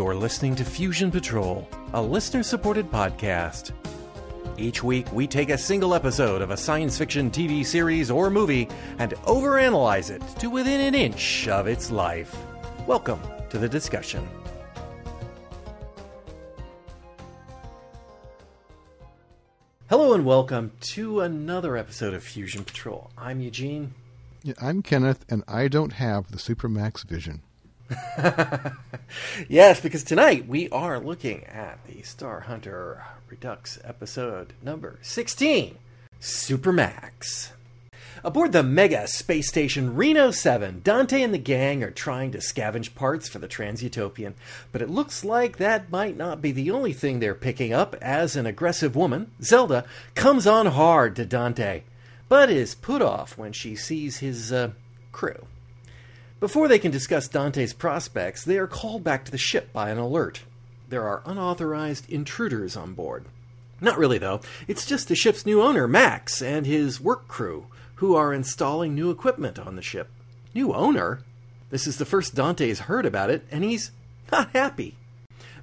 You're listening to Fusion Patrol, a listener supported podcast. Each week, we take a single episode of a science fiction TV series or movie and overanalyze it to within an inch of its life. Welcome to the discussion. Hello and welcome to another episode of Fusion Patrol. I'm Eugene. Yeah, I'm Kenneth, and I don't have the Supermax vision. yes, because tonight we are looking at the Star Hunter Redux episode number 16 Supermax. Aboard the mega space station Reno 7, Dante and the gang are trying to scavenge parts for the Transutopian, but it looks like that might not be the only thing they're picking up as an aggressive woman, Zelda, comes on hard to Dante, but is put off when she sees his uh, crew. Before they can discuss Dante's prospects, they are called back to the ship by an alert. There are unauthorized intruders on board. Not really, though. It's just the ship's new owner, Max, and his work crew, who are installing new equipment on the ship. New owner? This is the first Dante's heard about it, and he's not happy.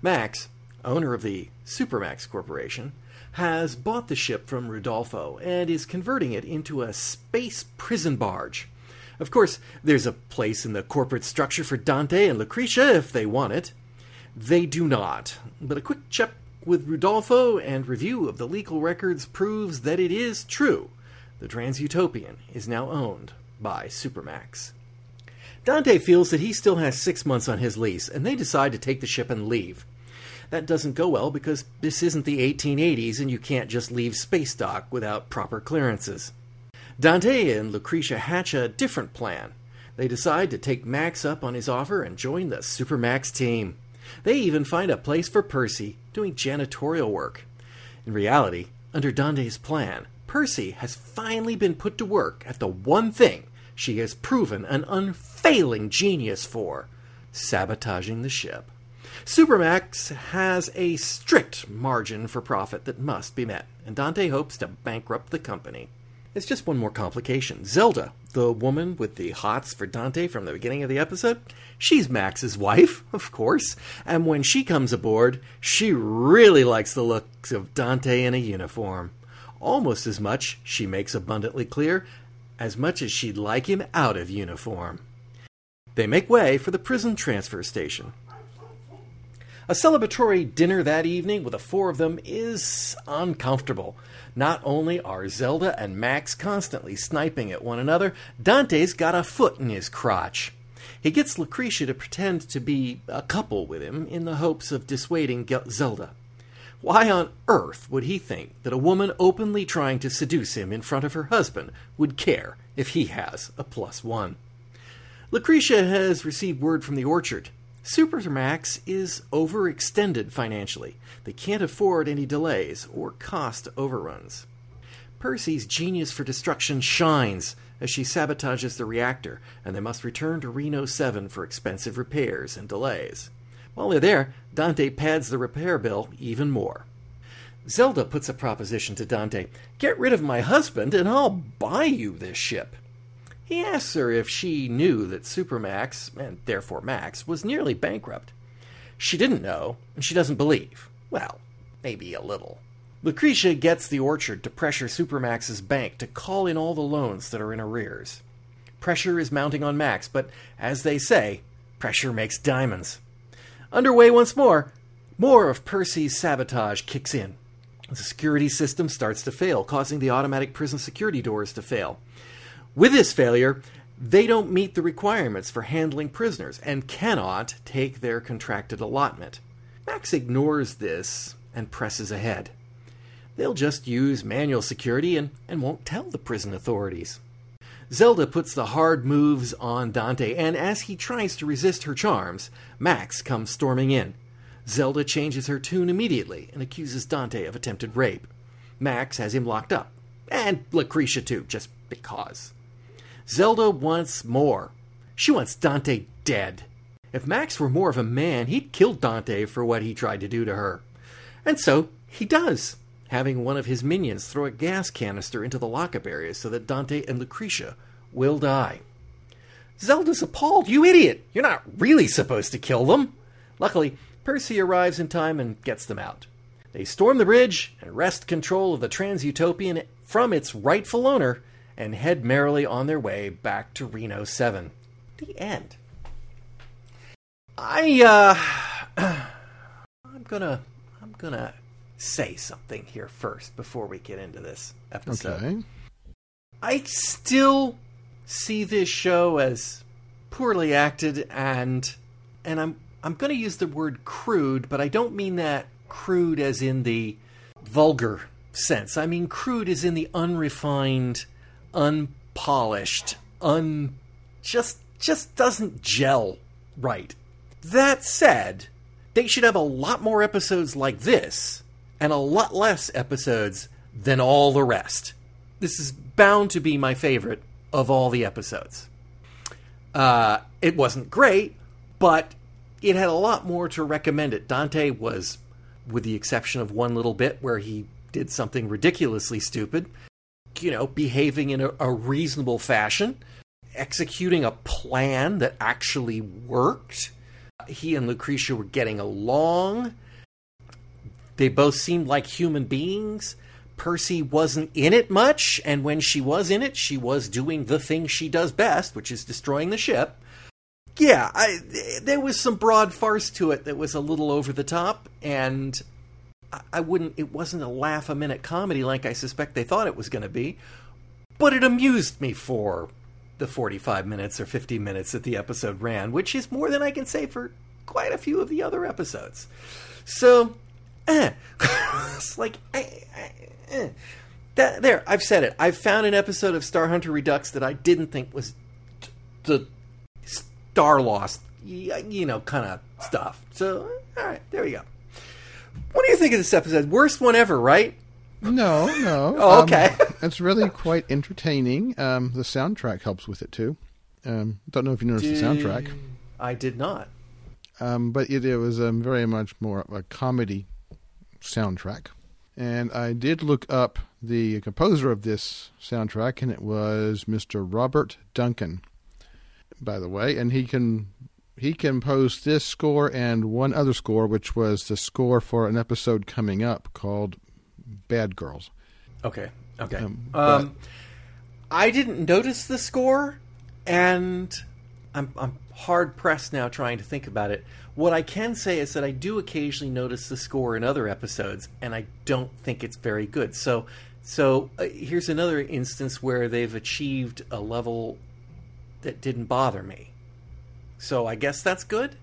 Max, owner of the Supermax Corporation, has bought the ship from Rudolfo and is converting it into a space prison barge. Of course, there's a place in the corporate structure for Dante and Lucretia if they want it. They do not, but a quick check with Rudolfo and review of the legal records proves that it is true. The Transutopian is now owned by Supermax. Dante feels that he still has six months on his lease, and they decide to take the ship and leave. That doesn't go well because this isn't the 1880s and you can't just leave space dock without proper clearances. Dante and Lucretia hatch a different plan. They decide to take Max up on his offer and join the Supermax team. They even find a place for Percy, doing janitorial work. In reality, under Dante's plan, Percy has finally been put to work at the one thing she has proven an unfailing genius for sabotaging the ship. Supermax has a strict margin for profit that must be met, and Dante hopes to bankrupt the company. It's just one more complication. Zelda, the woman with the hots for Dante from the beginning of the episode, she's Max's wife, of course, and when she comes aboard, she really likes the looks of Dante in a uniform. Almost as much, she makes abundantly clear, as much as she'd like him out of uniform. They make way for the prison transfer station. A celebratory dinner that evening with the four of them is uncomfortable. Not only are Zelda and Max constantly sniping at one another, Dante's got a foot in his crotch. He gets Lucretia to pretend to be a couple with him in the hopes of dissuading Zelda. Why on earth would he think that a woman openly trying to seduce him in front of her husband would care if he has a plus one? Lucretia has received word from the orchard. Supermax is overextended financially. They can't afford any delays or cost overruns. Percy's genius for destruction shines as she sabotages the reactor, and they must return to Reno 7 for expensive repairs and delays. While they're there, Dante pads the repair bill even more. Zelda puts a proposition to Dante Get rid of my husband, and I'll buy you this ship. He asks her if she knew that Supermax, and therefore Max, was nearly bankrupt. She didn't know, and she doesn't believe. Well, maybe a little. Lucretia gets the orchard to pressure Supermax's bank to call in all the loans that are in arrears. Pressure is mounting on Max, but as they say, pressure makes diamonds. Underway once more, more of Percy's sabotage kicks in. The security system starts to fail, causing the automatic prison security doors to fail. With this failure, they don't meet the requirements for handling prisoners and cannot take their contracted allotment. Max ignores this and presses ahead. They'll just use manual security and, and won't tell the prison authorities. Zelda puts the hard moves on Dante, and as he tries to resist her charms, Max comes storming in. Zelda changes her tune immediately and accuses Dante of attempted rape. Max has him locked up, and Lucretia too, just because. Zelda wants more. She wants Dante dead. If Max were more of a man, he'd kill Dante for what he tried to do to her. And so he does, having one of his minions throw a gas canister into the lockup area so that Dante and Lucretia will die. Zelda's appalled. You idiot! You're not really supposed to kill them. Luckily, Percy arrives in time and gets them out. They storm the bridge and wrest control of the Transutopian from its rightful owner and head merrily on their way back to Reno 7. The end. I uh I'm gonna I'm gonna say something here first before we get into this episode. Okay. I still see this show as poorly acted and and I'm I'm going to use the word crude, but I don't mean that crude as in the vulgar sense. I mean crude as in the unrefined, unpolished, un just just doesn't gel right. That said, they should have a lot more episodes like this and a lot less episodes than all the rest. This is bound to be my favorite of all the episodes. Uh, it wasn't great, but it had a lot more to recommend it. Dante was, with the exception of one little bit where he did something ridiculously stupid, you know, behaving in a, a reasonable fashion, executing a plan that actually worked. He and Lucretia were getting along. They both seemed like human beings. Percy wasn't in it much, and when she was in it, she was doing the thing she does best, which is destroying the ship. Yeah, I, there was some broad farce to it that was a little over the top, and I, I wouldn't. It wasn't a laugh a minute comedy like I suspect they thought it was going to be, but it amused me for the 45 minutes or 50 minutes that the episode ran, which is more than I can say for quite a few of the other episodes. So, eh. it's like, I, I, eh. that, there, I've said it. I've found an episode of Star Hunter Redux that I didn't think was t- the Starlost, you know, kind of stuff. So, all right, there we go. What do you think of this episode? Worst one ever, right? No, no. Oh, okay. Um, it's really quite entertaining. Um, the soundtrack helps with it too. Um, don't know if you noticed the soundtrack, I did not. um, but it, it was um, very much more of a comedy soundtrack. And I did look up the composer of this soundtrack, and it was Mr. Robert Duncan, by the way. And he can he composed this score and one other score, which was the score for an episode coming up called Bad Girls. Okay. Okay. Um, Um, I didn't notice the score, and I'm I'm hard pressed now trying to think about it. What I can say is that I do occasionally notice the score in other episodes, and I don't think it's very good. So, so uh, here's another instance where they've achieved a level that didn't bother me. So I guess that's good.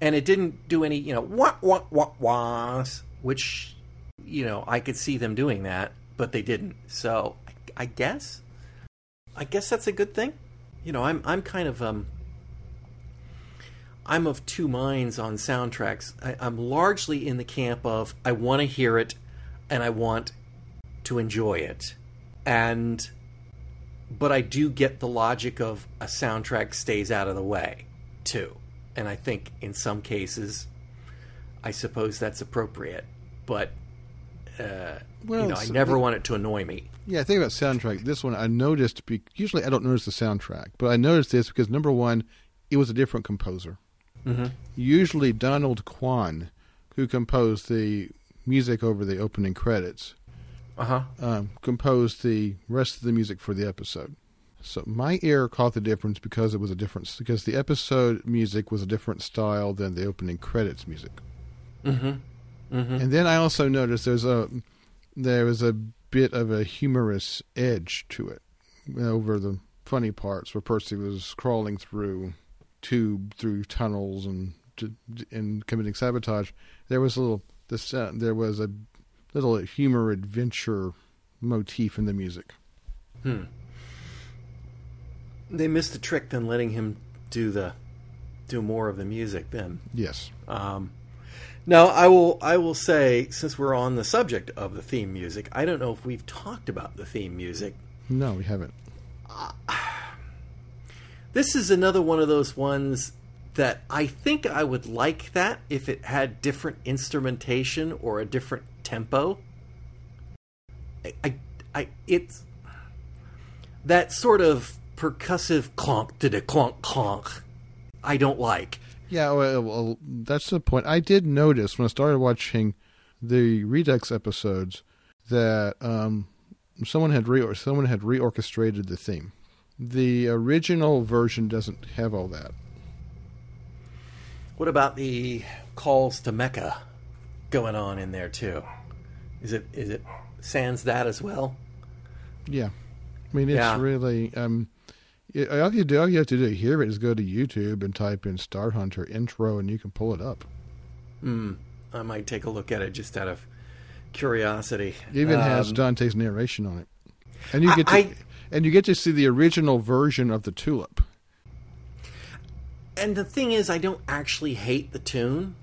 And it didn't do any, you know, wah wah wah wahs, which you know, I could see them doing that, but they didn't. So I, I guess, I guess that's a good thing. You know, I'm I'm kind of um, I'm of two minds on soundtracks. I, I'm largely in the camp of I want to hear it, and I want to enjoy it, and but I do get the logic of a soundtrack stays out of the way too, and I think in some cases, I suppose that's appropriate, but uh, Well, you know, I never want it to annoy me. Yeah, I think about soundtrack. This one I noticed. Be, usually I don't notice the soundtrack, but I noticed this because number one, it was a different composer. Mm-hmm. Usually Donald Quan, who composed the music over the opening credits, Uh huh. um, composed the rest of the music for the episode. So my ear caught the difference because it was a difference because the episode music was a different style than the opening credits music. Mm-hmm. Mm-hmm. And then I also noticed there's a there was a bit of a humorous edge to it over the funny parts where Percy was crawling through tube through tunnels and and committing sabotage. There was a little this uh, there was a little humor adventure motif in the music. Hmm. They missed a trick then letting him do the do more of the music then. Yes. Um, now I will I will say since we're on the subject of the theme music, I don't know if we've talked about the theme music. No, we haven't. This is another one of those ones that I think I would like that if it had different instrumentation or a different tempo. I, I, I it's that sort of percussive clonk to the clonk clonk. I don't like. Yeah, well, well, that's the point. I did notice when I started watching the Redux episodes that um, someone had re- someone had reorchestrated the theme. The original version doesn't have all that. What about the calls to Mecca going on in there too? Is it is it sans that as well? Yeah, I mean it's Yeah. really um, it, all you do all you have to do to hear it is go to YouTube and type in Star Hunter intro and you can pull it up. Hmm. I might take a look at it just out of curiosity. It even has Um, Dante's narration on it, and you I- get to I- and you get to see the original version of the tulip. and the thing is, I don't actually hate the tune.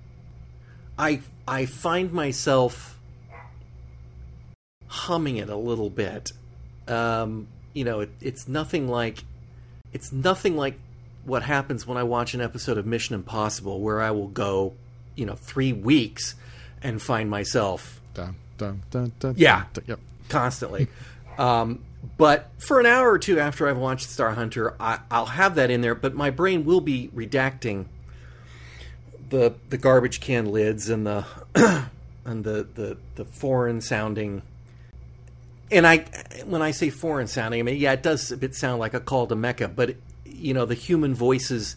I I find myself humming it a little bit. Um, you know, it, it's nothing like it's nothing like what happens when I watch an episode of Mission Impossible, where I will go, you know, three weeks and find myself Dun, dun, dun, dun, Yeah. dun, yep. constantly. Um, but for an hour or two after I've watched Star Hunter, I, I'll have that in there. But my brain will be redacting the the garbage can lids and the and the, the the foreign sounding. And I, when I say foreign sounding, I mean yeah, it does a bit sound like a call to Mecca, but you know the human voices.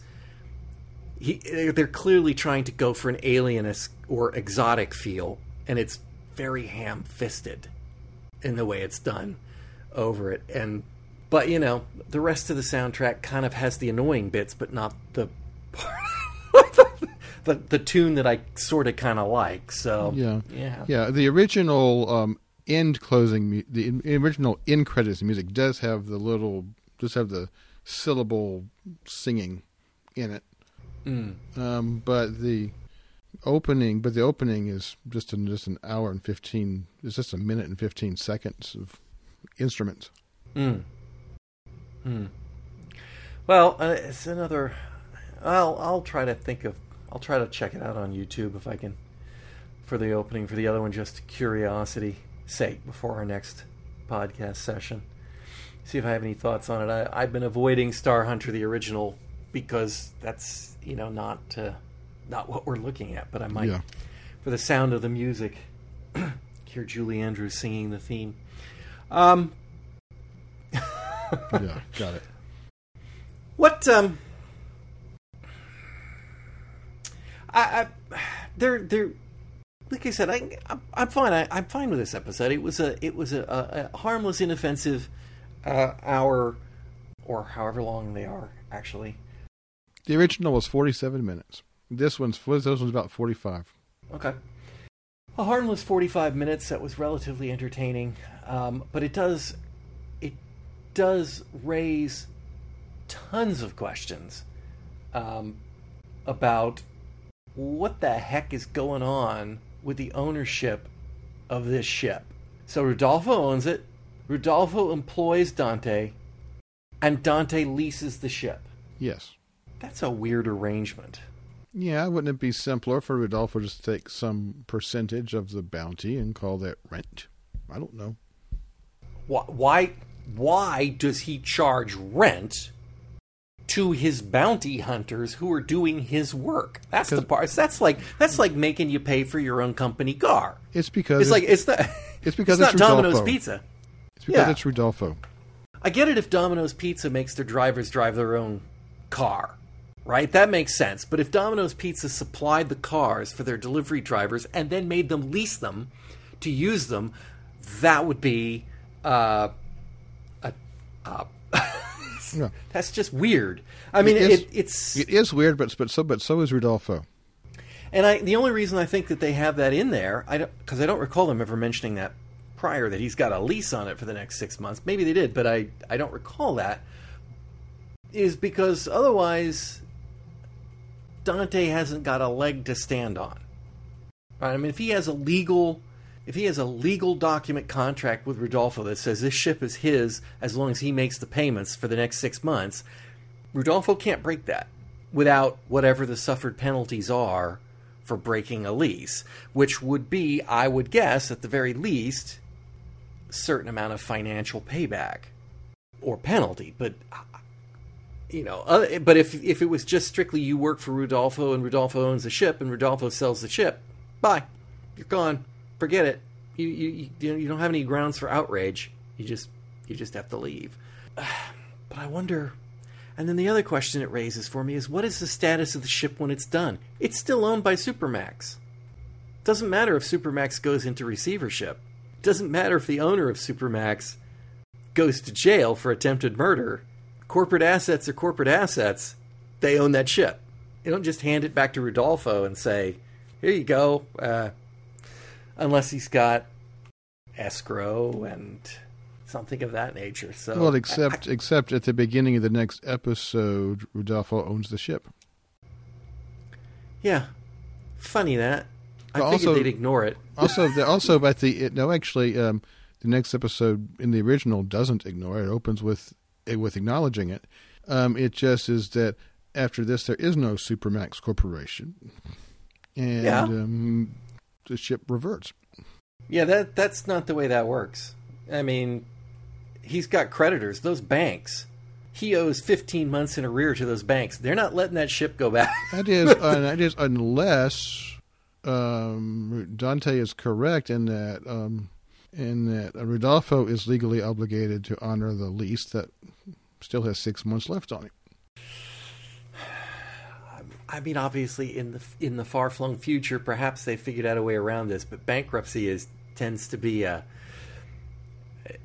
He, they're clearly trying to go for an alienist or exotic feel, and it's very ham-fisted in the way it's done over it and but you know the rest of the soundtrack kind of has the annoying bits but not the the, the tune that I sort of kind of like so Yeah. yeah Yeah, the original um, end closing, the original end credits music does have the little, does have the syllable singing in it. Mm. Um, but the opening, but the opening is just an just an hour and fifteen. It's just a minute and fifteen seconds of instruments. Mm. Mm. Well, uh, it's another. I'll I'll try to think of. I'll try to check it out on YouTube if I can, for the opening for the other one, just curiosity sake before our next podcast session. See if I have any thoughts on it. I, I've been avoiding Star Hunter the original because that's you know not uh, not what we're looking at. But I might Yeah. for the sound of the music hear Julie Andrews singing the theme. Um, yeah, got it. What um I, I they're they're like I said I I'm, fine I, I'm fine with this episode. It was a it was a, a, harmless inoffensive uh, hour or however long they are actually. The original was forty-seven minutes. This one's this one's about forty-five. Okay. A harmless 45 minutes that was relatively entertaining, um, but it does it does raise tons of questions um, about what the heck is going on with the ownership of this ship. So Rodolfo owns it. Rodolfo employs Dante, and Dante leases the ship. Yes. That's a weird arrangement. Yeah, wouldn't it be simpler for Rodolfo just to take some percentage of the bounty and call that rent? I don't know. Why, why why does he charge rent to his bounty hunters who are doing his work? That's the part. That's like that's like making you pay for your own company car. It's because It's like it's not. it's because it's it's not Domino's Pizza. it's because yeah. it's Rodolfo. I get it if Domino's Pizza makes their drivers drive their own car, right? That makes sense. But if Domino's Pizza supplied the cars for their delivery drivers and then made them lease them to use them, that would be uh, a. Uh, Yeah. That's just weird. I mean, It it, is- it's It is weird, but but so but so is Rodolfo. and I the only reason I think that they have that in there, I don't because I don't recall them ever mentioning that prior that he's got a lease on it for the next six months. Maybe they did, but I I don't recall that. Is because otherwise, Dante hasn't got a leg to stand on. Right? I mean, if he has a legal, if he has a legal document contract with Rodolfo that says this ship is his as long as he makes the payments for the next six months, Rudolfo can't break that without whatever the suffered penalties are for breaking a lease, which would be, I would guess, at the very least, a certain amount of financial payback or penalty. But you know, but if if it was just strictly you work for Rudolfo and Rudolfo owns the ship and Rudolfo sells the ship, bye, you're gone. Forget it. You you you, don't have any grounds for outrage. You just you just have to leave. But I wonder. And then the other question it raises for me is what is the status of the ship when it's done? It's still owned by Supermax. Doesn't matter if Supermax goes into receivership. Doesn't matter if the owner of Supermax goes to jail for attempted murder. Corporate assets are corporate assets. They own that ship. They don't just hand it back to Rudolfo and say, "Here you go," uh, unless he's got escrow and something of that nature. So, Well, except except at the beginning of the next episode, Rudolfo owns the ship. yeah, funny that. I But figured also- they'd ignore it. Also, the, also, but the it, no, actually, um, the next episode in the original doesn't ignore it. It opens with eh, with acknowledging it. Um, it just is that after this, there is no Supermax Corporation, and Yeah. um, the ship reverts. Yeah, that that's not the way that works. I mean, he's got creditors, those banks. He owes 15 months in arrear to those banks. They're not letting that ship go back. That is, uh, that is unless um, Dante is correct in that um, in that Rodolfo is legally obligated to honor the lease that still has six months left on it. I mean, obviously, in the in the far flung future, perhaps they figured out a way around this. But bankruptcy is tends to be a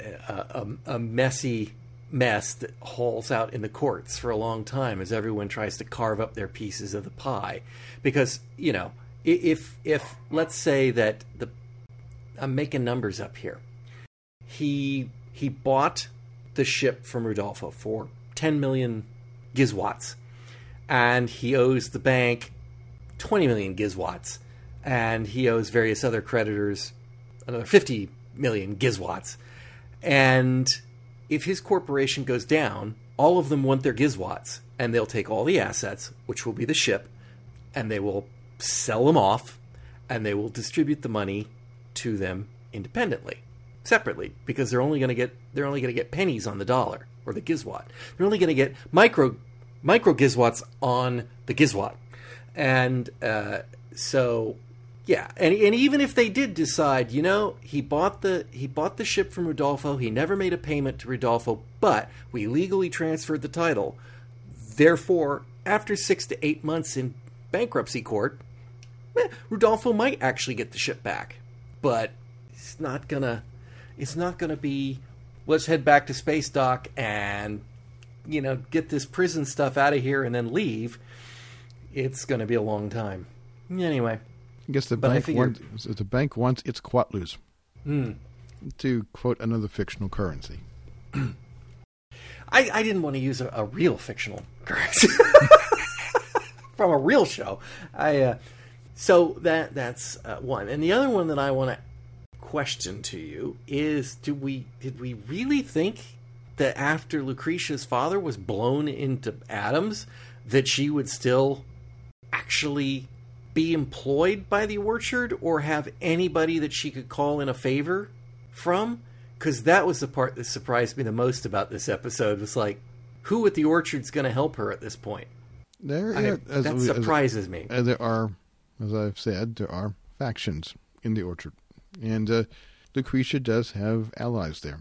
a, a, a messy mess that hauls out in the courts for a long time as everyone tries to carve up their pieces of the pie. Because you know, if if let's say that the I'm making numbers up here. He he bought the ship from Rudolfo for 10 million gizwatts and he owes the bank 20 million gizwatts and he owes various other creditors another 50 million gizwatts and if his corporation goes down all of them want their gizwatts and they'll take all the assets which will be the ship and they will sell them off and they will distribute the money to them independently separately because they're only going to get they're only going to get pennies on the dollar or the gizwatt they're only going to get micro micro gizwatts on the gizwatt and uh, so yeah and, and even if they did decide you know he bought the he bought the ship from Rodolfo he never made a payment to Rodolfo but we legally transferred the title. Therefore after 6 to 8 months in bankruptcy court eh, Rodolfo might actually get the ship back. But it's not gonna it's not gonna be let's head back to space dock and you know get this prison stuff out of here and then leave it's gonna be a long time anyway I guess the bank figured- wants the bank wants its quatloos, hmm. to quote another fictional currency. I, I didn't want to use a, a real fictional currency from a real show. I uh, so that that's uh, one, and the other one that I want to question to you is: Do we did we really think that after Lucretia's father was blown into atoms, that she would still actually be employed by the orchard, or have anybody that she could call in a favor from? Because that was the part that surprised me the most about this episode. Was like, who at the orchard's going to help her at this point? There, I- yeah, as that we- as- surprises me. Uh, there are, as I've said, there are factions in the orchard, and uh, Lucretia does have allies there.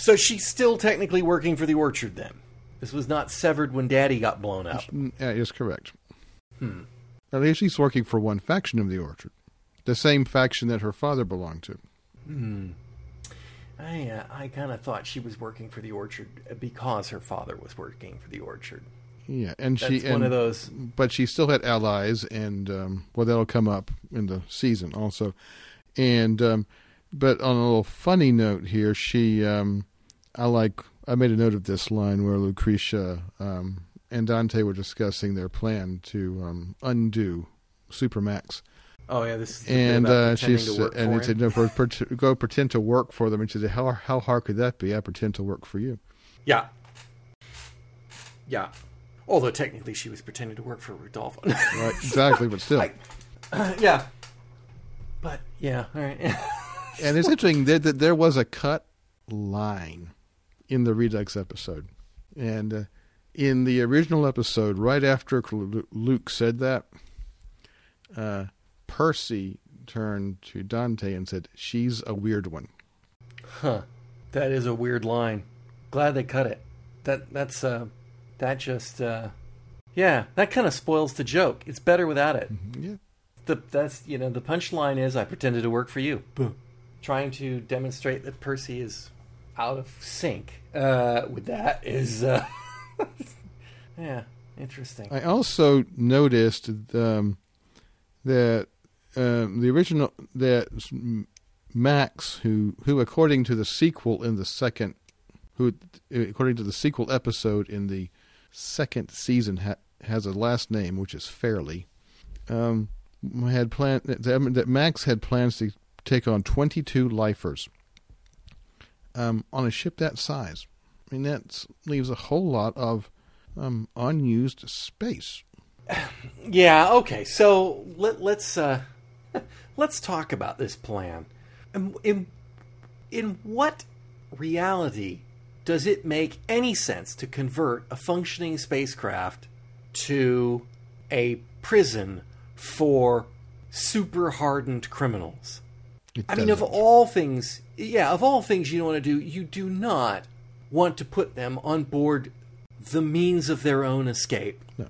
So she's still technically working for the orchard then. This was not severed when Daddy got blown up. Mm, That is correct. Hmm. At least she's working for one faction of the orchard, the same faction that her father belonged to. Hmm. I uh, I kind of thought she was working for the orchard because her father was working for the orchard. Yeah, and That's she one and, of those. but she still had allies, and um, well, that'll come up in the season also. And um, but on a little funny note here, she um, I like I made a note of this line where Lucretia um, and Dante were discussing their plan to um, undo Supermax, Oh yeah, this is and uh, to work and for it said no, per, per, go pretend to work for them, and she said how how hard could that be? I pretend to work for you. Yeah. Yeah. Although technically she was pretending to work for Rodolfo. Right, exactly, but still. I- yeah. But yeah, all right. And it's interesting that, that there was a cut line in the Redux episode, and uh, in the original episode, right after Luc said that, uh, Percy turned to Dante and said, "She's a weird one." Huh. That is a weird line. Glad they cut it. That that's uh that just uh yeah, that kind of spoils the joke. It's better without it. Mm-hmm. Yeah. The that's you know, the punchline is I pretended to work for you. Boom. Trying to demonstrate that Percy is out of sync uh with that is uh yeah, interesting. I also noticed um, that um, the original that Max, who who according to the sequel in the second, who according to the sequel episode in the second season ha- has a last name which is Fairley. Um, had planned that, that Max had plans to take on twenty two lifers um, on a ship that size. I mean that leaves a whole lot of um, unused space. Yeah. Okay. So let, let's uh, let's talk about this plan. In, in, in what reality does it make any sense to convert a functioning spacecraft to a prison for super hardened criminals? I mean, of all things, yeah, of all things you don't want to do, you do not want to put them on board the means of their own escape. No.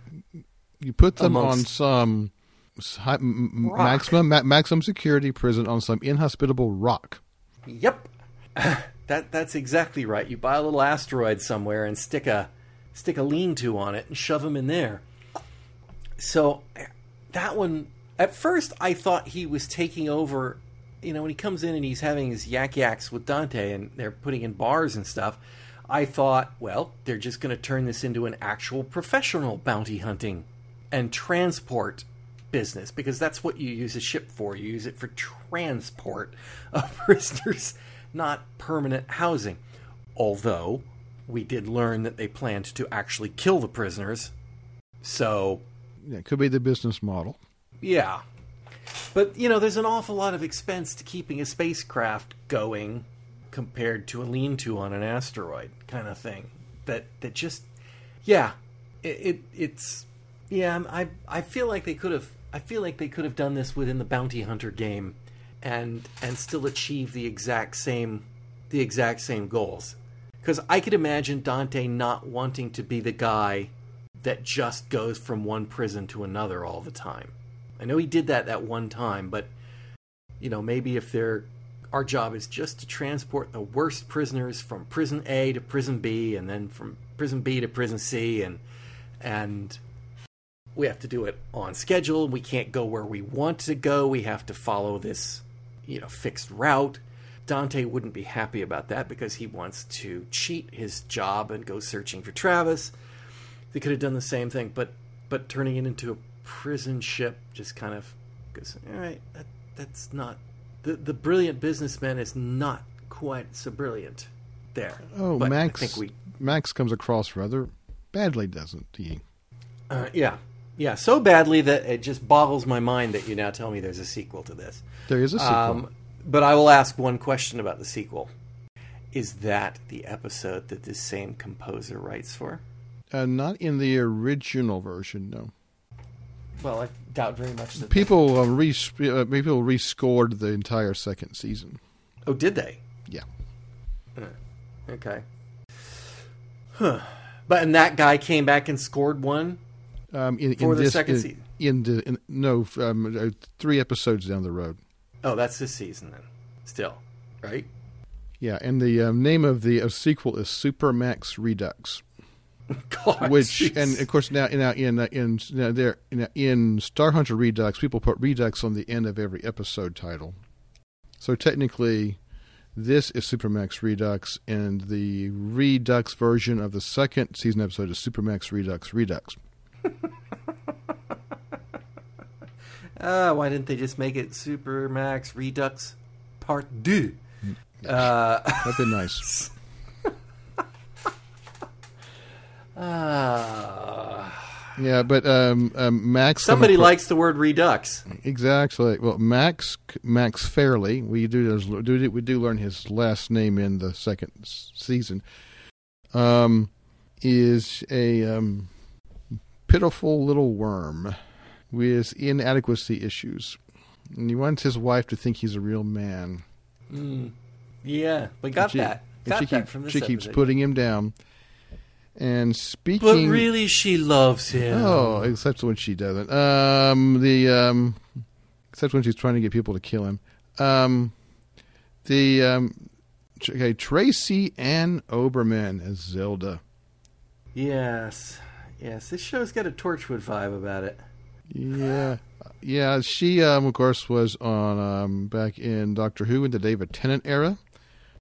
You put them on some high, maximum ma- maximum security prison on some inhospitable rock. Yep, that that's exactly right. You buy a little asteroid somewhere and stick a stick a lean-to on it and shove them in there. So eh, that one, at first, I thought he was taking over. You know, when he comes in and he's having his yak yaks with Dante and they're putting in bars and stuff. I thought, well, they're just going to turn this into an actual professional bounty hunting and transport business because that's what you use a ship for. You use it for transport of prisoners, not permanent housing. Although we did learn that they planned to actually kill the prisoners. So. Yeah, it could be the business model. Yeah. But, you know, there's an awful lot of expense to keeping a spacecraft going compared to a lean to on an asteroid kind of thing. That, that just. Yeah. It, it it's. Yeah, I I feel like they could have I feel like they could have done this within the bounty hunter game and and still achieve the exact same the exact same goals. Cuz I could imagine Dante not wanting to be the guy that just goes from one prison to another all the time. I know he did that that one time, but you know, maybe if they're our job is just to transport the worst prisoners from prison A to prison B and then from prison B to prison C and and we have to do it on schedule. We can't go where we want to go. We have to follow this, you know, fixed route. Dante wouldn't be happy about that because he wants to cheat his job and go searching for Travis. They could have done the same thing, but but turning it into a prison ship just kind of goes. All right, that, that's not the the brilliant businessman is not quite so brilliant there. Oh, but Max. I think we Max comes across rather badly, doesn't he? Uh, yeah, yeah, so badly that it just boggles my mind that you now tell me there's a sequel to this. There is a sequel. Um, but I will ask one question about the sequel. Is that the episode that this same composer writes for? Uh, not in the original version, no. Well, I doubt very much that people uh, re- uh, people rescored the entire second season. Oh, did they? Yeah. Uh, okay. Huh. But and that guy came back and scored one um, in, for in the this, second in, season. In the in, no, um, uh, three episodes down the road. Oh, that's this season then. Still, right? Yeah, and the um, name of the uh, sequel is Supermax Redux. God, which geez. and of course now now in uh, in now there in, in Star Hunter Redux, people put Redux on the end of every episode title. So technically, this is Supermax Redux, and the Redux version of the second season episode is Supermax Redux Redux. uh, why didn't they just make it Super Max Redux Part 2? Uh, That'd be nice. uh, yeah, but um, um, Max. Somebody likes the word redux. Exactly. Well, Max Max Fairley. We do do we do learn his last name in the second season. Um, is a um, pitiful little worm with inadequacy issues. And he wants his wife to think he's a real man. Mm. Yeah, we got she, that. Got she, that keep, she keeps putting him down. And speaking, But really, she loves him. oh, except when she doesn't. Um, the um, except when she's trying to get people to kill him. Um, the um, okay, Tracy Ann Oberman as Zelda. Yes, yes. This show's got a Torchwood vibe about it. Yeah, yeah. She, um, of course, was on um, back in Doctor Who in the David Tennant era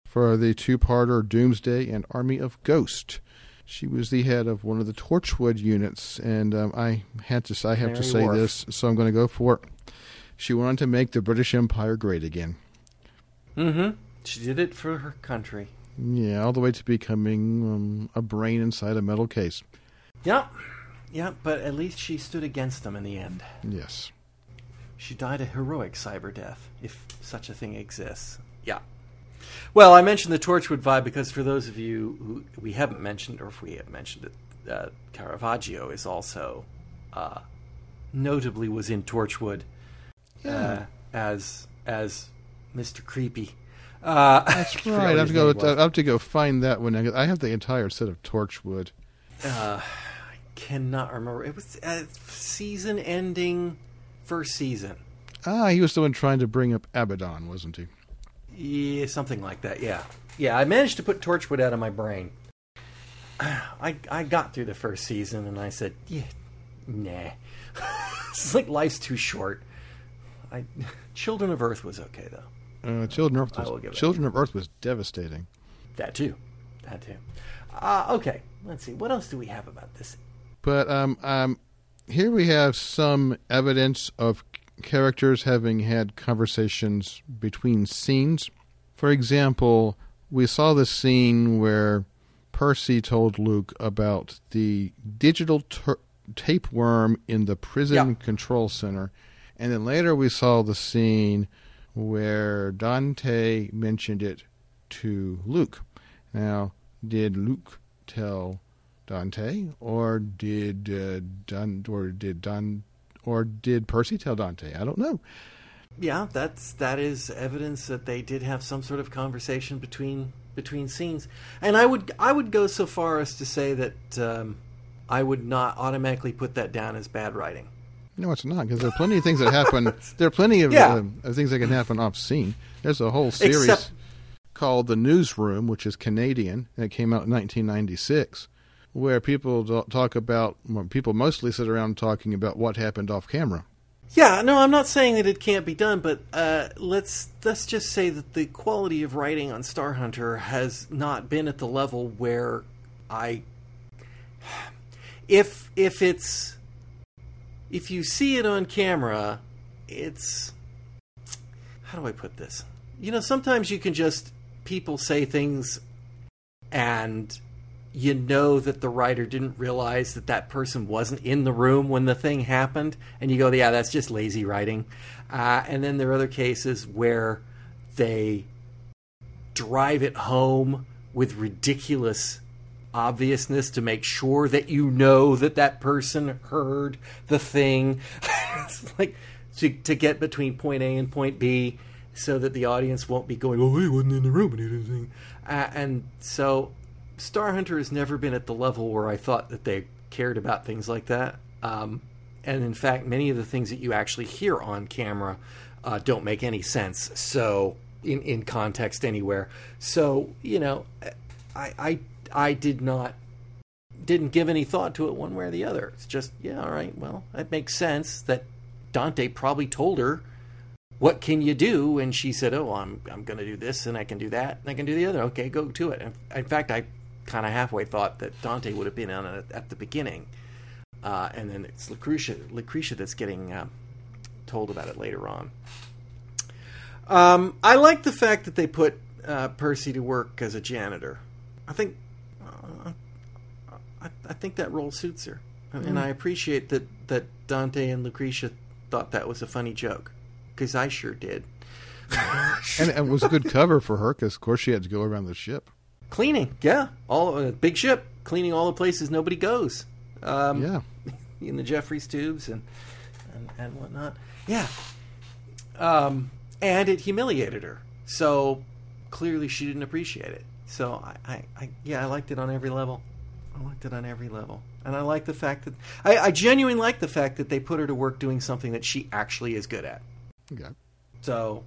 for the two-parter Doomsday and Army of Ghost. She was the head of one of the Torchwood units, and um, I had to. I have to say this, so I'm going to go for it. She wanted to make the British Empire great again. Mm-hmm. She did it for her country. Yeah, all the way to becoming um, a brain inside a metal case. Yep. Yep, but at least she stood against them in the end. Yes. She died a heroic cyber death, if such a thing exists. Yeah. Well, I mentioned the Torchwood vibe because for those of you who we haven't mentioned, or if we have mentioned it, uh, Caravaggio is also uh, notably was in Torchwood uh, as as Mr. Creepy. Uh, That's right. I have to go. I have to go find that one. I have the entire set of Torchwood. uh, I cannot remember. It was uh, season ending, first season. Ah, he was the one trying to bring up Abaddon, wasn't he? Yeah, something like that. Yeah, yeah. I managed to put Torchwood out of my brain. I I got through the first season and I said, yeah, nah. it's like life's too short. I Children of Earth was okay though. Uh, Children of Earth was, Children of Earth was devastating. That too. That too. Uh, okay. Let's see. What else do we have about this? But um, um, here we have some evidence of characters having had conversations between scenes. For example, we saw the scene where Percy told Luc about the digital ter- tapeworm in the prison Yeah. control center. And then later we saw the scene where Dante mentioned it to Luc. Now, did Luc tell Dante, or did uh, Don, or did Don, or did Percy tell Dante? I don't know. Yeah, that's that is evidence that they did have some sort of conversation between between scenes. And I would I would go so far as to say that um, I would not automatically put that down as bad writing. No, it's not because there are plenty of things that happen. there are plenty of, Yeah. uh, of things that can happen off scene. There's a whole series Except- called The Newsroom, which is Canadian, and it came out in 1996, where people talk about. Well, people mostly sit around talking about what happened off camera. Yeah, no, I'm not saying that it can't be done, but uh, let's let's just say that the quality of writing on Star Hunter has not been at the level where I, if if it's if you see it on camera, it's how do I put this? You know, sometimes you can just people say things and you know that the writer didn't realize that that person wasn't in the room when the thing happened, and you go, "Yeah, that's just lazy writing." Uh, and then there are other cases where they drive it home with ridiculous obviousness to make sure that you know that that person heard the thing. like to, to get between point A and point B so that the audience won't be going, oh, he wasn't in the room and think. Uh, and so Star Hunter has never been at the level where I thought that they cared about things like that. Um, and in fact, many of the things that you actually hear on camera uh, don't make any sense. So, in, in context anywhere. So, you know, I, I, I did not didn't give any thought to it one way or the other. It's just, yeah, all right, well, it makes sense that Dante probably told her, "What can you do?" And she said, "Oh, I'm I'm going to do this, and I can do that, and I can do the other. Okay, go to it." And in fact, I kind of halfway thought that Dante would have been on it at the beginning, uh, and then it's Lucretia, Lucretia that's getting uh, told about it later on. Um, I like the fact that they put uh, Percy to work as a janitor. I think uh, I, I think that role suits her, and I appreciate that that Dante and Lucretia thought that was a funny joke because I sure did. And it was a good cover for her because, of course, she had to go around the ship. Cleaning, yeah, all uh, big ship, cleaning all the places nobody goes. Um, yeah. in the Jefferies tubes and and, and whatnot. Yeah. Um, and it humiliated her. So clearly she didn't appreciate it. So I, I, I yeah, I liked it on every level. I liked it on every level. And I like the fact that I, I genuinely like the fact that they put her to work doing something that she actually is good at. Okay. So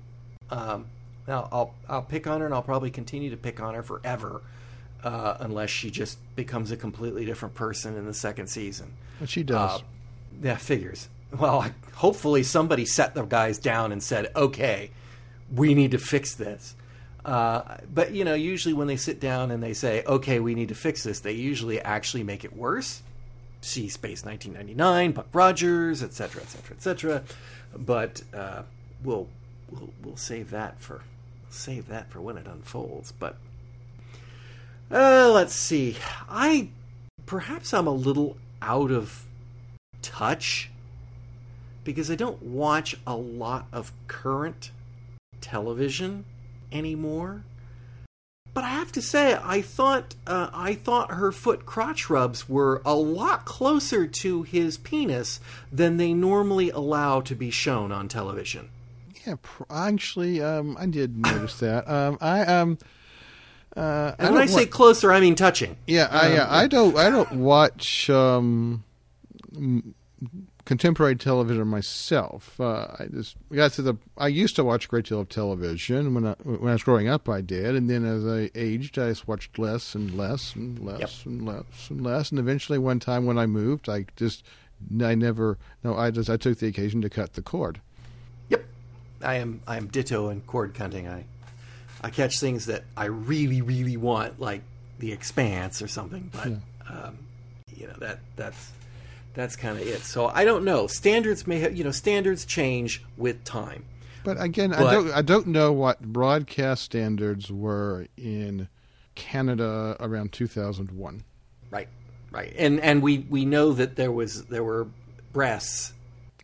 um, now I'll I'll pick on her and I'll probably continue to pick on her forever. Uh, unless she just becomes a completely different person in the second season. And she does. Uh, yeah, figures. Well, hopefully somebody set the guys down and said, "Okay, we need to fix this." Uh, but you know, usually when they sit down and they say, "Okay, we need to fix this," they usually actually make it worse. See Space 1999, Buck Rogers, etc., etc., etc. But uh, we'll, we'll we'll save that for save that for when it unfolds. But uh, let's see. I perhaps I'm a little out of touch because I don't watch a lot of current television anymore. But I have to say, I thought uh, I thought her foot crotch rubs were a lot closer to his penis than they normally allow to be shown on television. Yeah, pr- actually, um, I did notice that. Um, I um, uh, and when I say closer, I mean touching. Yeah, I, uh, I don't I don't watch um, contemporary television myself. Uh, I just got to the. I used to watch a great deal of television when I when I was growing up. I did, and then as I aged, I just watched less and less and less Yep. and less and less. And eventually, one time when I moved, I just I never no. I just I took the occasion to cut the cord. I am. I am ditto in cord cutting. I I catch things that I really, really want, like The Expanse or something. But um, you know that that's that's kind of it. So I don't know. Standards may have you know standards change with time. But again, I don't I don't know what broadcast standards were in Canada around two thousand one. Right, right. And and we we know that there was there were breasts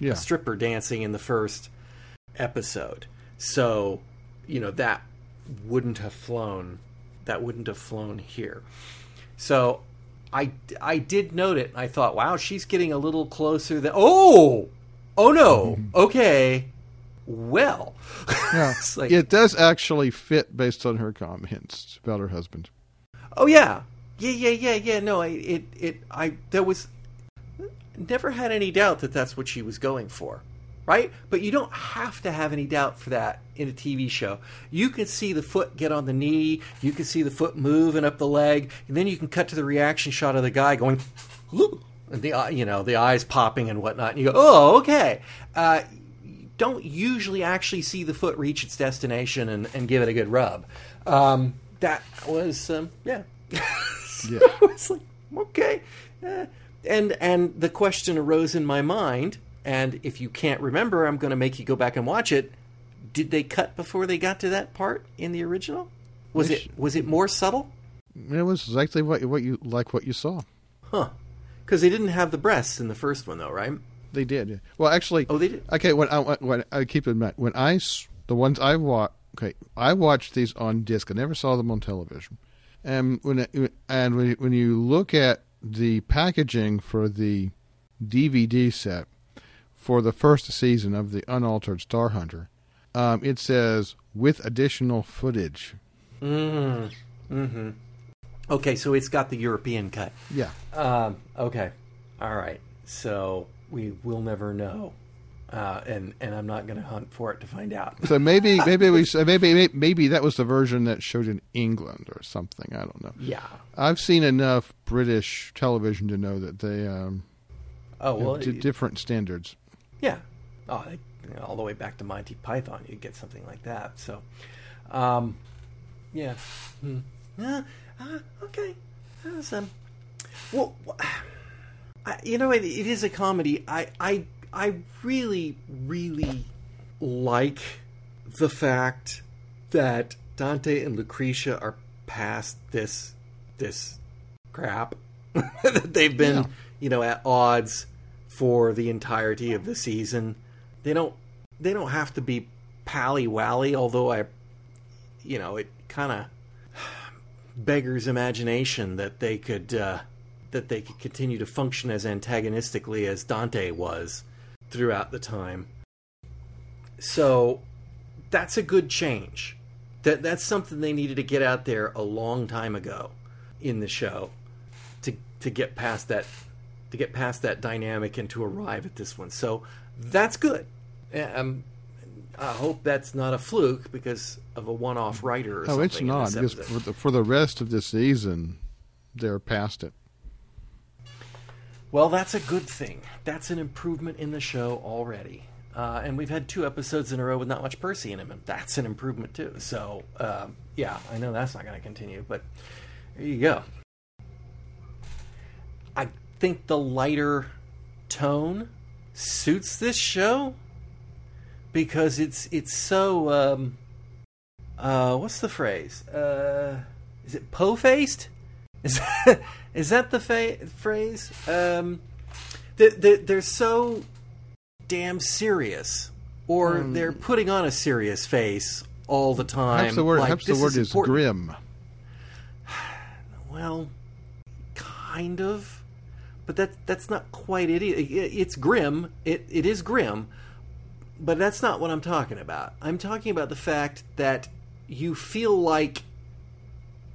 Yeah. stripper dancing in the first episode. So, you know, that wouldn't have flown. That wouldn't have flown here. So, I I did note it. I thought, wow, she's getting a little closer than Oh! Oh no. Mm-hmm. Okay. Well. Yeah, like- it does actually fit based on her comments about her husband. Oh yeah, yeah, yeah, yeah, yeah. No, I, it, it, I, there was never had any doubt that that's what she was going for, right? But you don't have to have any doubt for that in a TV show. You can see the foot get on the knee, you can see the foot moving up the leg, and then you can cut to the reaction shot of the guy going, "Ooh," and the you know the eyes popping and whatnot, and you go, oh, okay. Uh, don't usually actually see the foot reach its destination and, and give it a good rub. Um, that was um, yeah. Yeah. I was like, okay. Eh. And and the question arose in my mind, and if you can't remember, I'm going to make you go back and watch it. Did they cut before they got to that part in the original? Was Which- it was it more subtle? It was exactly what what you like what you saw. Huh? Because they didn't have the breasts in the first one, though, right? They did. yeah. Well, actually, Oh, they did. Okay, when I when I keep in mind when I the ones I watch. Okay, I watched these on disc. I never saw them on television. And when it, and when you- when you look at the packaging for the DVD set for the first season of the unaltered Star Hunter, um, it says with additional footage. Mm-hmm. Mm-hmm. Okay, so it's got the European cut. Yeah, Um, okay. All right. So we will never know. Uh, and, and I'm not going to hunt for it to find out. so maybe maybe we maybe maybe that was the version that showed in England or something. I don't know. Yeah. I've seen enough British television to know that they um, Oh, well, it- different standards. Yeah. Oh, they, you know, all the way back to Monty Python, you get something like that. So, um, yeah. Hmm. Uh, uh, okay. That was, um, well, I, you know, it, it is a comedy. I, I, I really, really like the fact that Dante and Lucretia are past this, this crap that they've been, Yeah. you know, at odds for the entirety of the season. They don't, they don't have to be pally wally. Although I, you know, it kind of beggar's imagination that they could uh, that they could continue to function as antagonistically as Dante was throughout the time. So that's a good change. That that's something they needed to get out there a long time ago in the show to to get past that to get past that dynamic and to arrive at this one. So that's good. Um, I hope that's not a fluke because of a one-off writer. Or Oh, it's not. Because for the, for the rest of the season, they're past it. Well, that's a good thing. That's an improvement in the show already. Uh, and we've had two episodes in a row with not much Percy in them, and that's an improvement too. So, um, yeah, I know that's not going to continue, but there you go. Think the lighter tone suits this show because it's it's so um, uh, what's the phrase? Uh, is it po faced? Is that, is that the fa- phrase? Um, they, they, they're so damn serious, or they're putting on a serious face all the time. Perhaps the word, like, perhaps the word is important. grim. Well, kind of, but that that's not quite it. It- It's grim. It it is grim, but that's not what I'm talking about. I'm talking about the fact that you feel like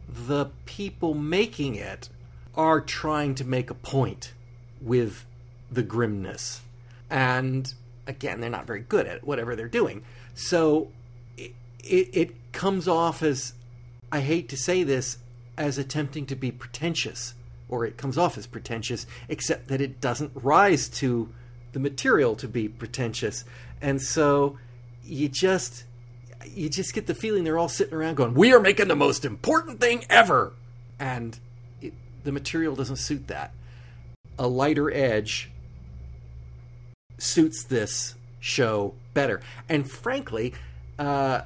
the people making it are trying to make a point with the grimness. And again, they're not very good at whatever they're doing. So it, it, it comes off as, I hate to say this, as attempting to be pretentious, or it comes off as pretentious, except that it doesn't rise to the material to be pretentious. And so you just you just get the feeling they're all sitting around going, "We are making the most important thing ever," and it, the material doesn't suit that. A lighter edge suits this show better, and frankly, uh,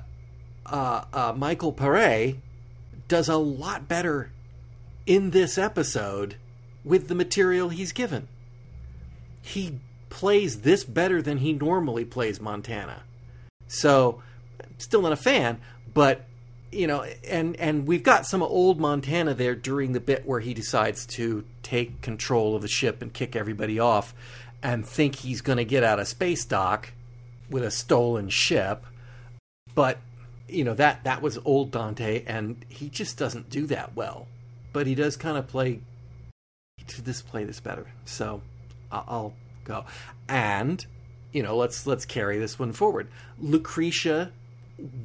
uh, uh, Michael Pare does a lot better in this episode with the material he's given. He plays this better than he normally plays Montana. So, still not a fan, but you know, and and we've got some old Montana there during the bit where he decides to take control of the ship and kick everybody off, and think he's going to get out of space dock with a stolen ship, but you know that that was old Dante, and he just doesn't do that well. But he does kind of play to this play this better. So I'll go. And you know, let's let's carry this one forward. Lucretia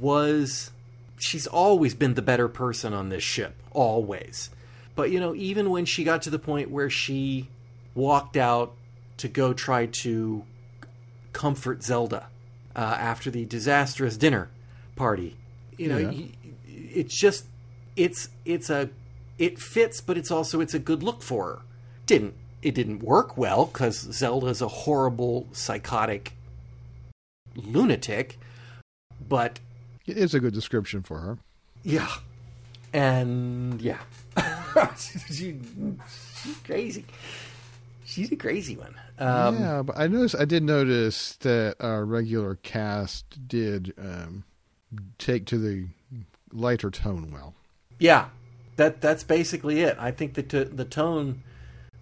was she's always been the better person on this ship, always. But you know, even when she got to the point where she walked out to go try to comfort Zelda uh, after the disastrous dinner party, you know, Yeah. it's just it's it's a it fits, but it's also it's a good look for her. Didn't it didn't work well because Zelda's a horrible psychotic lunatic, but It is a good description for her. yeah, and yeah, she, she's crazy. She's a crazy one. Um, yeah, but I noticed. I did notice that our regular cast did um, take to the lighter tone well. Yeah, that that's basically it. I think the t- the tone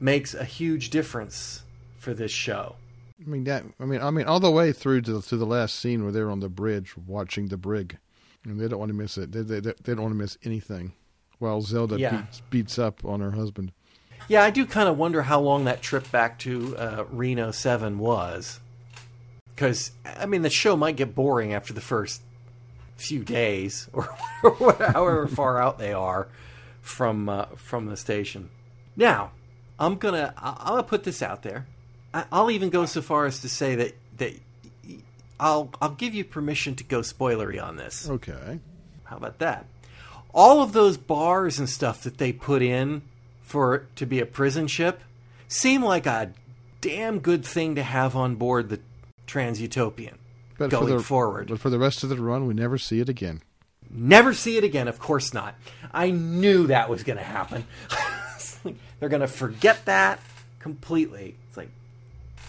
makes a huge difference for this show. I mean that. I mean, I mean all the way through to the, to the last scene where they're on the bridge watching the brig, and they don't want to miss it. They they, they don't want to miss anything. While Zelda Yeah. beats, beats up on her husband. Yeah, I do kind of wonder how long that trip back to uh, Reno Seven was, because I mean the show might get boring after the first few days, or however far out they are from uh, from the station. Now, I'm gonna I'm gonna put this out there. I'll even go so far as to say that that I'll I'll give you permission to go spoilery on this. Okay. How about that? All of those bars and stuff that they put in for it to be a prison ship seem like a damn good thing to have on board the Transutopian But going for the, forward. But for the rest of the run, we never see it again. Never see it again, of course not. I knew that was going to happen. Like, They're going to forget that completely. It's like,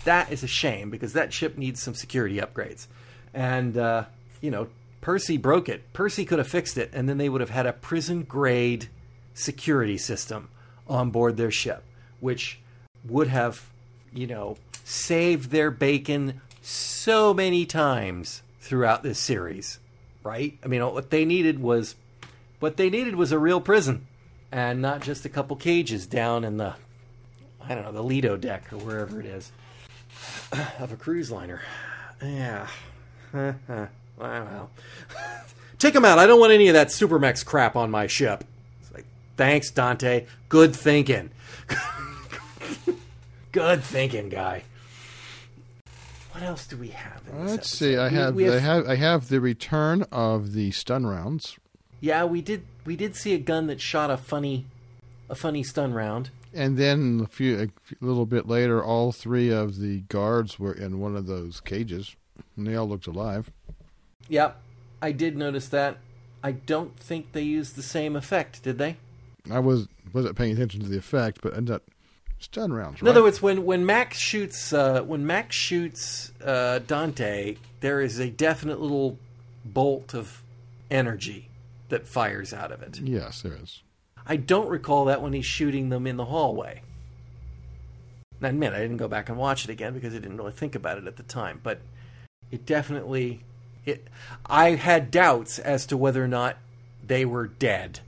that is a shame because that ship needs some security upgrades. And, uh, you know, Percy broke it. Percy could have fixed it, and then they would have had a prison grade security system on board their ship, which would have, you know, saved their bacon so many times throughout this series, right? I mean, what they needed was what they needed was a real prison and not just a couple cages down in the I don't know, the Lido deck or wherever it is of a cruise liner. Yeah. wow. Take them out. I don't want any of that Supermax crap on my ship. It's like, thanks, Dante. Good thinking. Good thinking, guy. What else do we have? In Let's see. I We- have, we I have I have the return of the stun rounds, Yeah, we did. We did see a gun that shot a funny, a funny stun round. and then a few a little bit later, all three of the guards were in one of those cages, and they all looked alive. Yep, I did notice that. I don't think they used the same effect, did they? I was wasn't paying attention to the effect, but ended up stun rounds. In other words, when when Max shoots uh, when Max shoots uh, Dante, there is a definite little bolt of energy that fires out of it. yes, there is. I don't recall that when he's shooting them in the hallway. Now, admit I didn't go back and watch it again because I didn't really think about it at the time, but it definitely it. I had doubts as to whether or not they were dead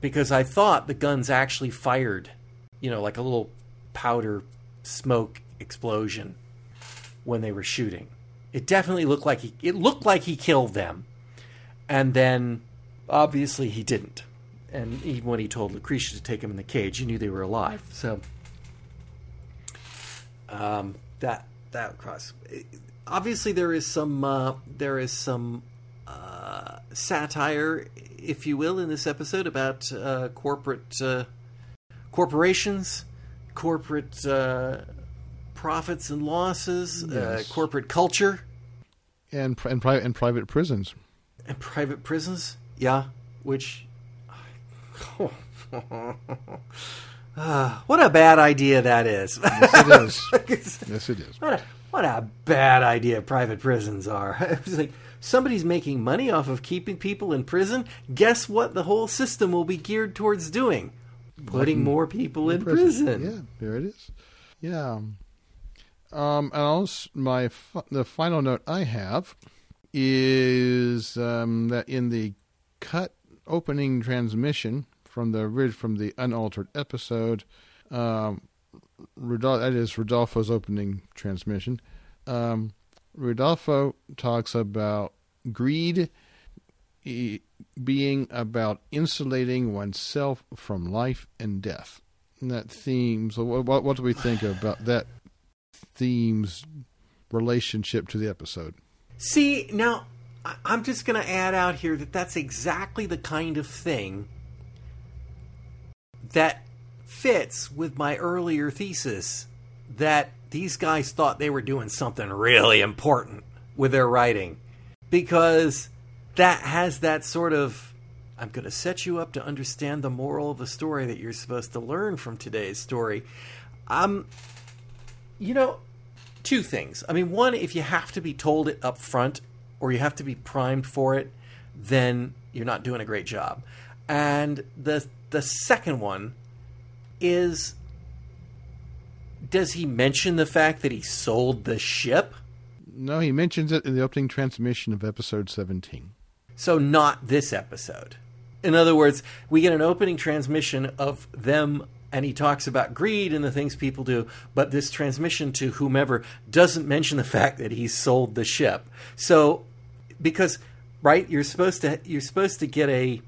because I thought the guns actually fired, you know, like a little powder smoke explosion when they were shooting. It definitely looked like he it looked like he killed them, and then obviously he didn't. And even when he told Lucretia to take him in the cage, he knew they were alive. So um, that that cross. Obviously, there is some uh, there is some uh, satire, if you will, in this episode about uh, corporate uh, corporations, corporate uh, profits and losses, uh, corporate culture, And and private and private prisons. and private prisons. Yeah, which. Ah, what a bad idea that is. Yes, it is. yes, it is. What a, what a bad idea private prisons are. It's like somebody's making money off of keeping people in prison. Guess what the whole system will be geared towards doing? Putting more people in prison. Yeah, there it is. Yeah. Um, and also my the final note I have is um, that in the cut opening transmission from the from the unaltered episode, um, Rodol- that is Rodolfo's opening transmission. Um, Rodolfo talks about greed being about insulating oneself from life and death. And that theme. So, what, what, what do we think about that theme's relationship to the episode? See, now I'm just going to add out here that that's exactly the kind of thing that fits with my earlier thesis that these guys thought they were doing something really important with their writing because that has that sort of I'm going to set you up to understand the moral of the story that you're supposed to learn from today's story. Um you know, two things. I mean, one, if you have to be told it up front or you have to be primed for it, then you're not doing a great job. And the the second one is does he mention the fact that he sold the ship? No, he mentions it in the opening transmission of episode 17. So not this episode. In other words, we get an opening transmission of them and he talks about greed and the things people do, but this transmission to whomever doesn't mention the fact that he sold the ship. So because right, you're supposed to you're supposed to get a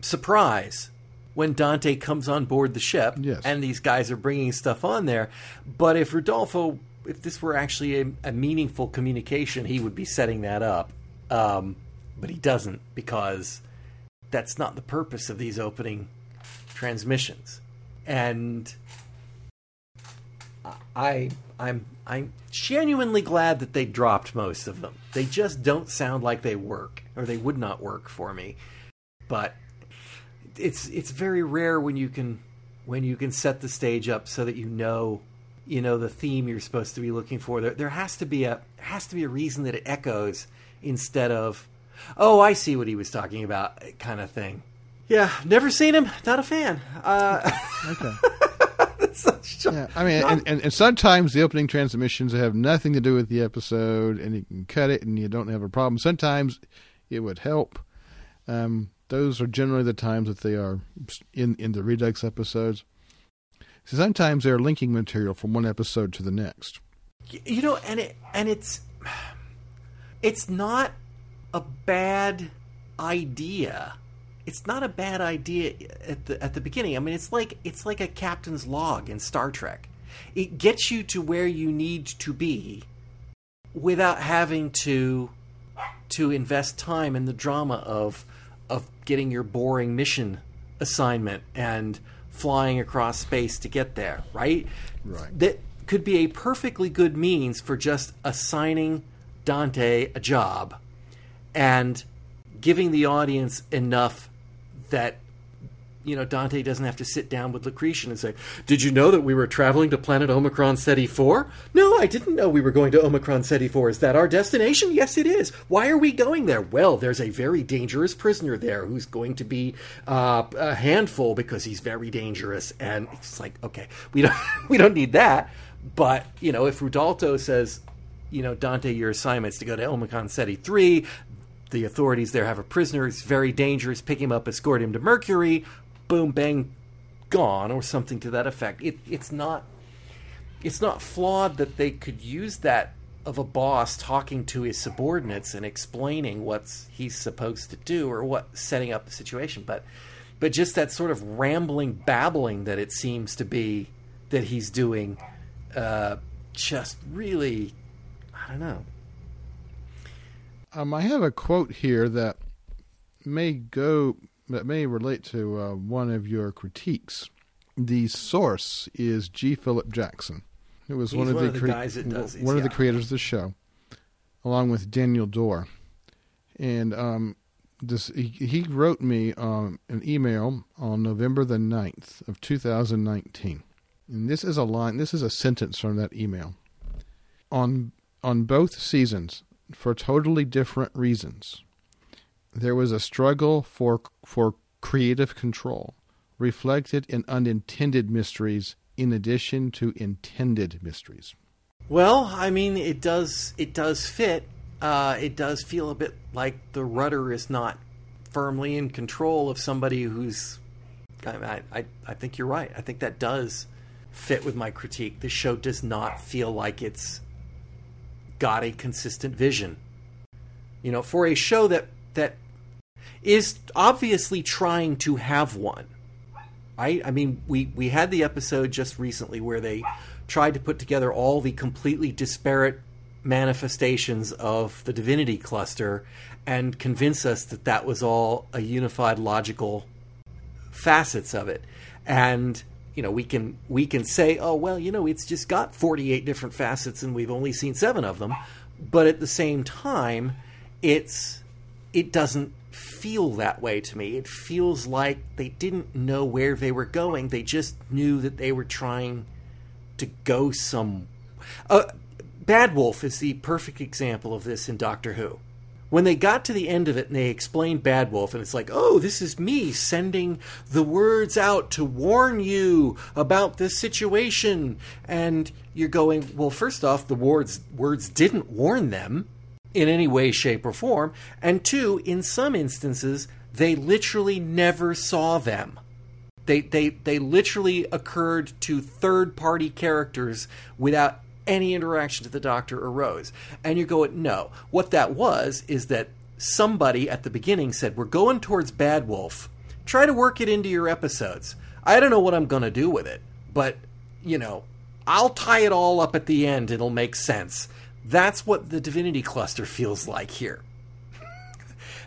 surprise when Dante comes on board the ship Yes. and these guys are bringing stuff on there. But if Rodolfo, if this were actually a, a meaningful communication, he would be setting that up. Um, but he doesn't because that's not the purpose of these opening transmissions. And I, I'm, I'm genuinely glad that they dropped most of them. They just don't sound like they work, or they would not work for me. But it's it's very rare when you can when you can set the stage up so that you know you know the theme you're supposed to be looking for. There there has to be a has to be a reason that it echoes instead of oh I see what he was talking about kind of thing. Yeah, never seen him. Not a fan. Uh, Okay. such a- Yeah, I mean, and, and, and sometimes the opening transmissions have nothing to do with the episode, and you can cut it, and you don't have a problem. Sometimes it would help. Um, those are generally the times that they are in in the Redux episodes. So sometimes they're linking material from one episode to the next. you know and it and it's it's not a bad idea. It's not a bad idea at the at the beginning. I mean it's like it's like a captain's log in star trek. It gets you to where you need to be without having to to invest time in the drama of of getting your boring mission assignment and flying across space to get there right? Right. that could be a perfectly good means for just assigning Dante a job and giving the audience enough that you know Dante doesn't have to sit down with Lucretian and say, "Did you know that we were traveling to planet Omicron Ceti 4?" "No, I didn't know we were going to Omicron Ceti 4. Is that our destination?" "Yes, it is." "Why are we going there?" "Well, there's a very dangerous prisoner there who's going to be uh, a handful because he's very dangerous." And it's like, "Okay, we don't we don't need that." But, you know, if Rodolfo says, you know, Dante, your assignment is to go to Omicron Ceti 3, the authorities there have a prisoner, it's very dangerous, pick him up, escort him to Mercury, boom, bang, gone, or something to that effect. It, it's not it's not flawed that they could use that of a boss talking to his subordinates and explaining what he's supposed to do or what setting up the situation but but just that sort of rambling babbling that it seems to be that he's doing uh, just really i don't know Um, I have a quote here that may go that may relate to uh, one of your critiques. The source is G. Philip Jackson, who was one of one the, of the crea- guys that does these, one of the creators of the show, along with Daniel D'Or, and um, this he, he wrote me um, an email on November the 9th of 2019. And this is a line this is a sentence from that email. On on both seasons for totally different reasons. There was a struggle for for creative control, reflected in unintended mysteries in addition to intended mysteries. Well, I mean, it does it does fit. Uh, it does feel a bit like the rudder is not firmly in control of somebody who's. I, I I think you're right. I think that does fit with my critique. The show does not feel like it's got a consistent vision. You know, for a show that that is obviously trying to have one. Right? I mean, we we had the episode just recently where they tried to put together all the completely disparate manifestations of the divinity cluster and convince us that that was all a unified logical facets of it. And you know, we can we can say, "Oh, well, you know, it's just got 48 different facets and we've only seen 7 of them." But at the same time, it's it doesn't feel that way to me. It feels like they didn't know where they were going. They just knew that they were trying to go some. Uh, Bad Wolf is the perfect example of this in Doctor Who. When they got to the end of it and they explained Bad Wolf, and it's like, oh, this is me sending the words out to warn you about this situation. And you're going, well, first off, the words, words didn't warn them in any way, shape, or form. And two, in some instances, they literally never saw them. They, they, they literally occurred to third party characters without any interaction to the Doctor or Rose. And you go, no. What that was is that somebody at the beginning said, We're going towards Bad Wolf. Try to work it into your episodes. I don't know what I'm going to do with it, but, you know, I'll tie it all up at the end. It'll make sense. That's what the Divinity Cluster feels like here. I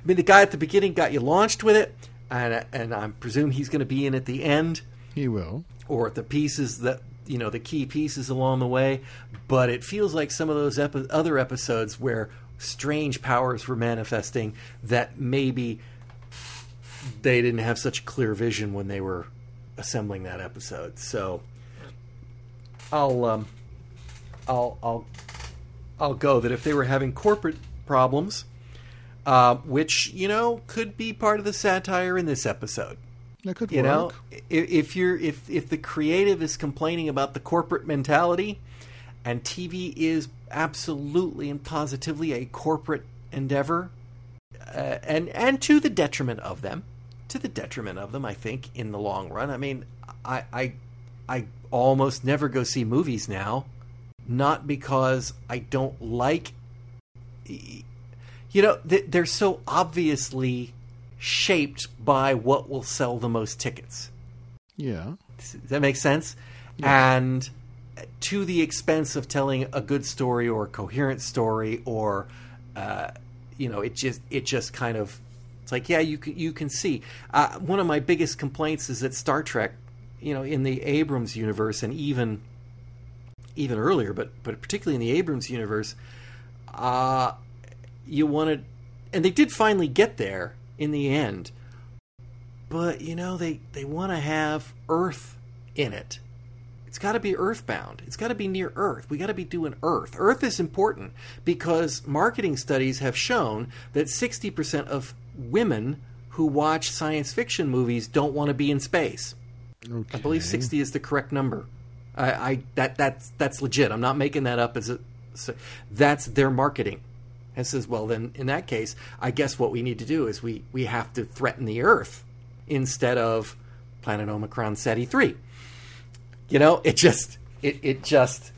mean, the guy at the beginning got you launched with it, and, and I presume he's going to be in at the end He will. or the pieces that you know the key pieces along the way but it feels like some of those epi- other episodes where strange powers were manifesting that maybe they didn't have such clear vision when they were assembling that episode so i'll um i'll i'll i'll go that if they were having corporate problems uh, which you know could be part of the satire in this episode. That could You work. know, if, if you're if if the creative is complaining about the corporate mentality, and TV is absolutely and positively a corporate endeavor, uh, and and to the detriment of them, to the detriment of them, I think in the long run. I mean, I I I almost never go see movies now, not because I don't like. You know, they're so obviously shaped by what will sell the most tickets. yeah. Does that make sense? And to the expense of telling a good story or a coherent story, or uh, you know, it just it just kind of it's like yeah, you can you can see. Uh, one of my biggest complaints is that Star Trek, you know, in the Abrams universe and even even earlier, but but particularly in the Abrams universe, uh, you wanted, and they did finally get there in the end. But you know they they want to have earth in it. It's got to be earthbound. It's got to be near earth. We got to be doing earth. Earth is important because marketing studies have shown that 60% of women who watch science fiction movies don't want to be in space. Okay. i believe 60 is the correct number. I, I that that's that's legit. I'm not making that up as a so that's their marketing and says well then in that case i guess what we need to do is we we have to threaten the earth instead of planet omicron Ceti 3 you know it just it, it just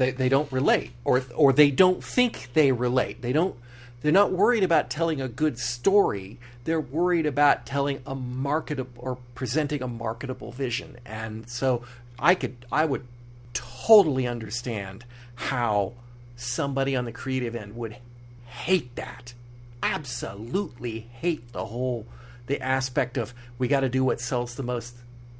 they, they don't relate or or they don't think they relate. They don't they're not worried about telling a good story. They're worried about telling a marketable or presenting a marketable vision. And so i could i would totally understand how somebody on the creative end would hate that. Absolutely hate the whole the aspect of we got to do what sells the most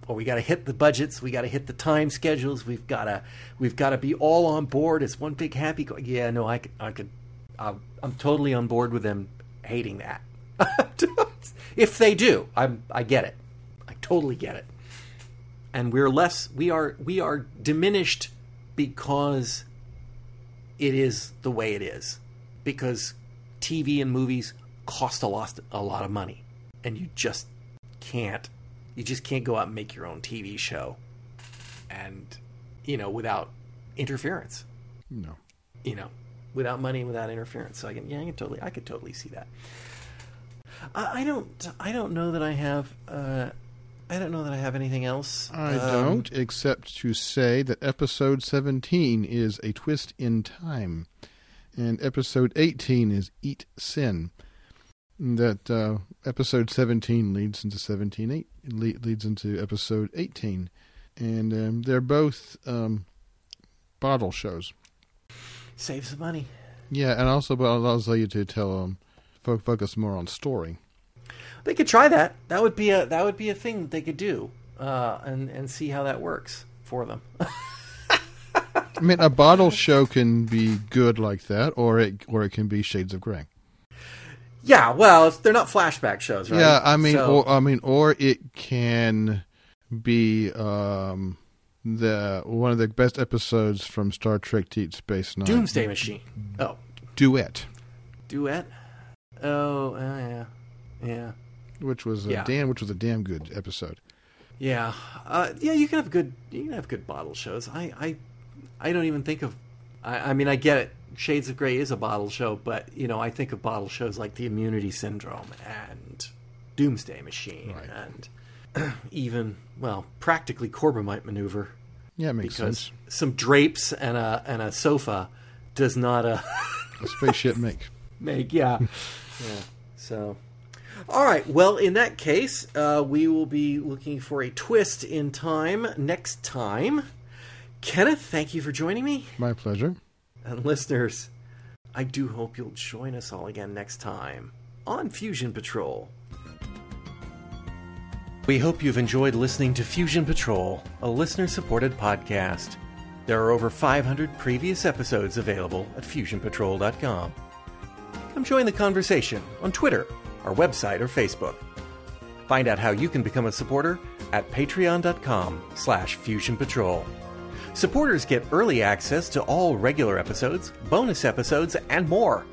or we got to hit the budgets we got to hit the time schedules we've got to we've got to be all on board it's one big happy go- yeah no i could i could I'm, I'm totally on board with them hating that. If they do i'm i get it. I totally get it. And we're less we are we are diminished because it is the way it is because TV and movies cost a lot a lot of money. And you just can't you just can't go out and make your own TV show and you know without interference. No. you know without money and without interference. So I can yeah I can totally I could totally see that. I, I don't I don't know that I have uh I don't know that I have anything else. I Um, don't, except to say that episode 17 is A Twist in Time, and episode 18 is Eat Sin. That uh, episode 17 leads into 17 eight, le- leads into episode 18, and um, they're both um, bottle shows. save some money Yeah, and also but I'll allows you to tell um, fo- focus more on story. They could try that. That would be a that would be a thing they could do, uh, and and see how that works for them. I mean, a bottle show can be good like that, or it or it can be Shades of Grey. yeah, well, they're not flashback shows, right? Yeah, I mean, So- or I mean, or it can be um, the one of the best episodes from Star Trek: Deep Space Nine. Doomsday Machine. Oh, duet, duet. Oh, uh, yeah, yeah, which was a Yeah. damn, which was a damn good episode. yeah, uh, yeah. You can have good. You can have good bottle shows. I, I, I don't even think of. I, I mean, I get it. Shades of Grey is a bottle show, but you know, I think of bottle shows like the Immunity Syndrome and Doomsday Machine, Right. and even well, practically Corbomite Maneuver. Yeah, it makes because sense. some drapes and a and a sofa does not uh, A spaceship make. make yeah yeah so all right well in that case uh, we will be looking for a twist in time next time kenneth thank you for joining me My pleasure. and listeners i do hope you'll join us all again next time on fusion patrol we hope you've enjoyed listening to Fusion Patrol, a listener supported podcast. There are over 500 previous episodes available at fusionpatrol.com. Come join the conversation on Twitter, our website, or Facebook. Find out how you can become a supporter at patreon.com slash fusionpatrol. Supporters get early access to all regular episodes, bonus episodes, and more.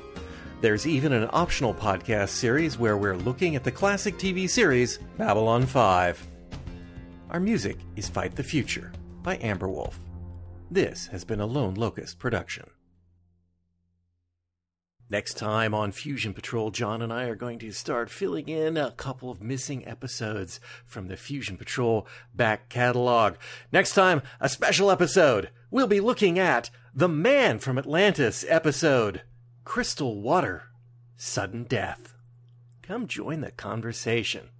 There's even an optional podcast series where we're looking at the classic TV series Babylon 5. Our music is Fight the Future by Amber Wolf. This has been a Lone Locust production. Next time on Fusion Patrol, John and I are going to start filling in a couple of missing episodes from the Fusion Patrol back catalog. Next time, a special episode. We'll be looking at The Man from Atlantis episode Crystal Water, Sudden Death. Come join the conversation.